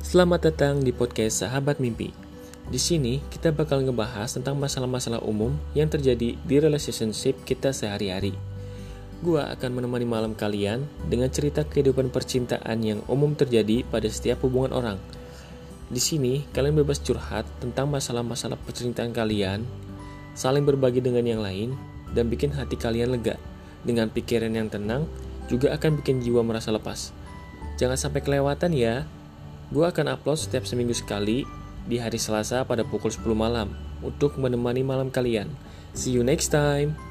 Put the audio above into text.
Selamat datang di podcast Sahabat Mimpi. Di sini kita bakal ngebahas tentang masalah-masalah umum yang terjadi di relationship kita sehari-hari. Gua akan menemani malam kalian dengan cerita kehidupan percintaan yang umum terjadi pada setiap hubungan orang. Di sini kalian bebas curhat tentang masalah-masalah percintaan kalian, saling berbagi dengan yang lain, dan bikin hati kalian lega. Dengan pikiran yang tenang, juga akan bikin jiwa merasa lepas. Jangan sampai kelewatan ya. Gue akan upload setiap seminggu sekali di hari Selasa pada pukul 10 malam untuk menemani malam kalian. See you next time.